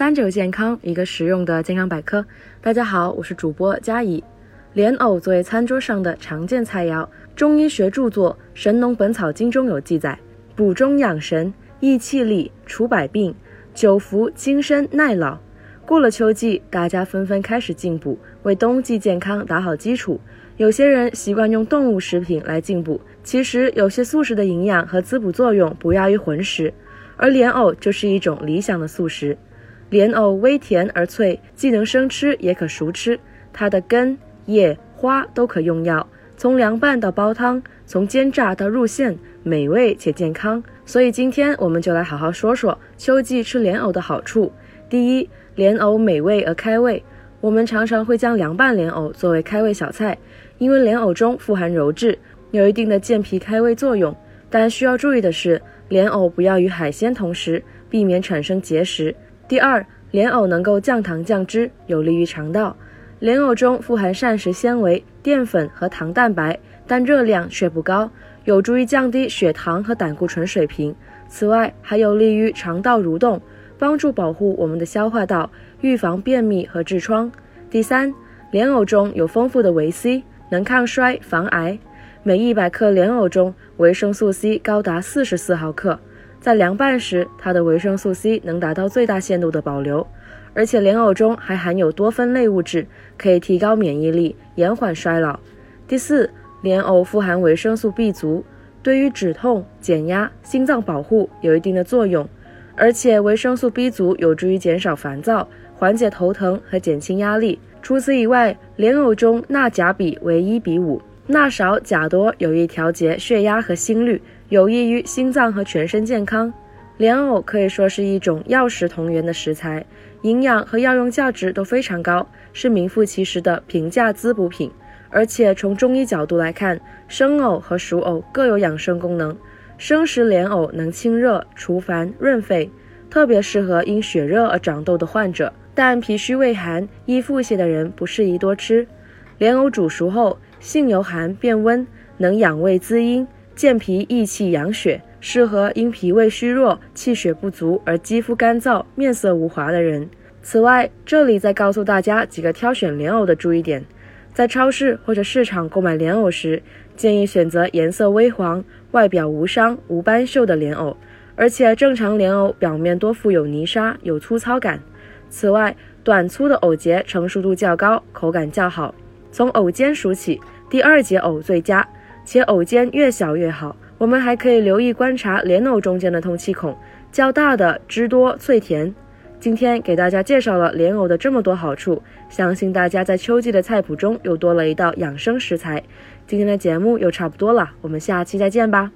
三九健康，一个实用的健康百科。大家好，我是主播佳怡。莲藕作为餐桌上的常见菜肴，中医学著作《神农本草经》中有记载，补中养神、益气力、除百病、久服精身耐老。过了秋季，大家纷纷开始进补，为冬季健康打好基础。有些人习惯用动物食品来进补，其实有些素食的营养和滋补作用不亚于荤食，而莲藕就是一种理想的素食。莲藕微甜而脆，既能生吃也可熟吃，它的根、叶、花都可用药，从凉拌到煲汤，从煎炸到入馅，美味且健康。所以今天我们就来好好说说秋季吃莲藕的好处。第一，莲藕美味而开胃。我们常常会将凉拌莲藕作为开胃小菜，因为莲藕中富含鞣质，有一定的健脾开胃作用。但需要注意的是，莲藕不要与海鲜同食，避免产生结石。第二，莲藕能够降糖降脂，有利于肠道。莲藕中富含膳食纤维、淀粉和糖蛋白，但热量却不高，有助于降低血糖和胆固醇水平。此外，还有利于肠道蠕动，帮助保护我们的消化道，预防便秘和痔疮。第三，莲藕中有丰富的维 C，能抗衰防癌。每一百克莲藕中，维生素 C 高达四十四毫克。在凉拌时，它的维生素 C 能达到最大限度的保留，而且莲藕中还含有多酚类物质，可以提高免疫力，延缓衰老。第四，莲藕富含维生素 B 族，对于止痛、减压、心脏保护有一定的作用，而且维生素 B 族有助于减少烦躁、缓解头疼和减轻压力。除此以外，莲藕中钠钾比为一比五，钠少钾多，有益调节血压和心率。有益于心脏和全身健康。莲藕可以说是一种药食同源的食材，营养和药用价值都非常高，是名副其实的平价滋补品。而且从中医角度来看，生藕和熟藕各有养生功能。生食莲藕能清热除烦润肺，特别适合因血热而长痘的患者，但脾虚胃寒易腹泻的人不适宜多吃。莲藕煮熟后，性由寒变温，能养胃滋阴。健脾益气养血，适合因脾胃虚弱、气血不足而肌肤干燥、面色无华的人。此外，这里再告诉大家几个挑选莲藕的注意点：在超市或者市场购买莲藕时，建议选择颜色微黄、外表无伤、无斑锈的莲藕，而且正常莲藕表面多附有泥沙，有粗糙感。此外，短粗的藕节成熟度较高，口感较好。从藕尖数起，第二节藕最佳。且藕尖越小越好。我们还可以留意观察莲藕中间的通气孔，较大的汁多脆甜。今天给大家介绍了莲藕的这么多好处，相信大家在秋季的菜谱中又多了一道养生食材。今天的节目又差不多了，我们下期再见吧。